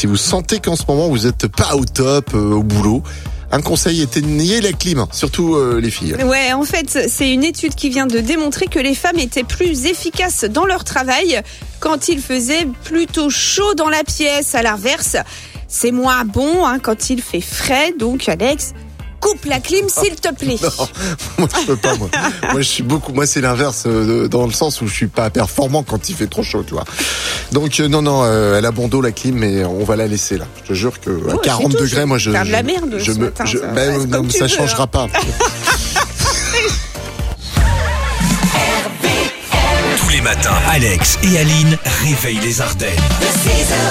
Si vous sentez qu'en ce moment vous êtes pas au top euh, au boulot, un conseil éteignez la clim, surtout euh, les filles. Ouais, en fait, c'est une étude qui vient de démontrer que les femmes étaient plus efficaces dans leur travail quand il faisait plutôt chaud dans la pièce. À l'inverse, c'est moins bon hein, quand il fait frais. Donc, Alex, coupe la clim, s'il te plaît. Non, moi je peux pas. Moi, moi je suis beaucoup. Moi c'est l'inverse euh, dans le sens où je suis pas performant quand il fait trop chaud, tu vois. Donc euh, non non, euh, elle a bon dos la clim, mais on va la laisser là. Je te jure que à Oh, 40 c'est tout, degrés, moi je. faire de la je- merde Je ce me. matin, je- ça. ben, non, ça veux, changera hein. pas. Tous les matins, Alex et Aline réveillent les Ardennes. De 6h à 10h, bonjour les Ardennes.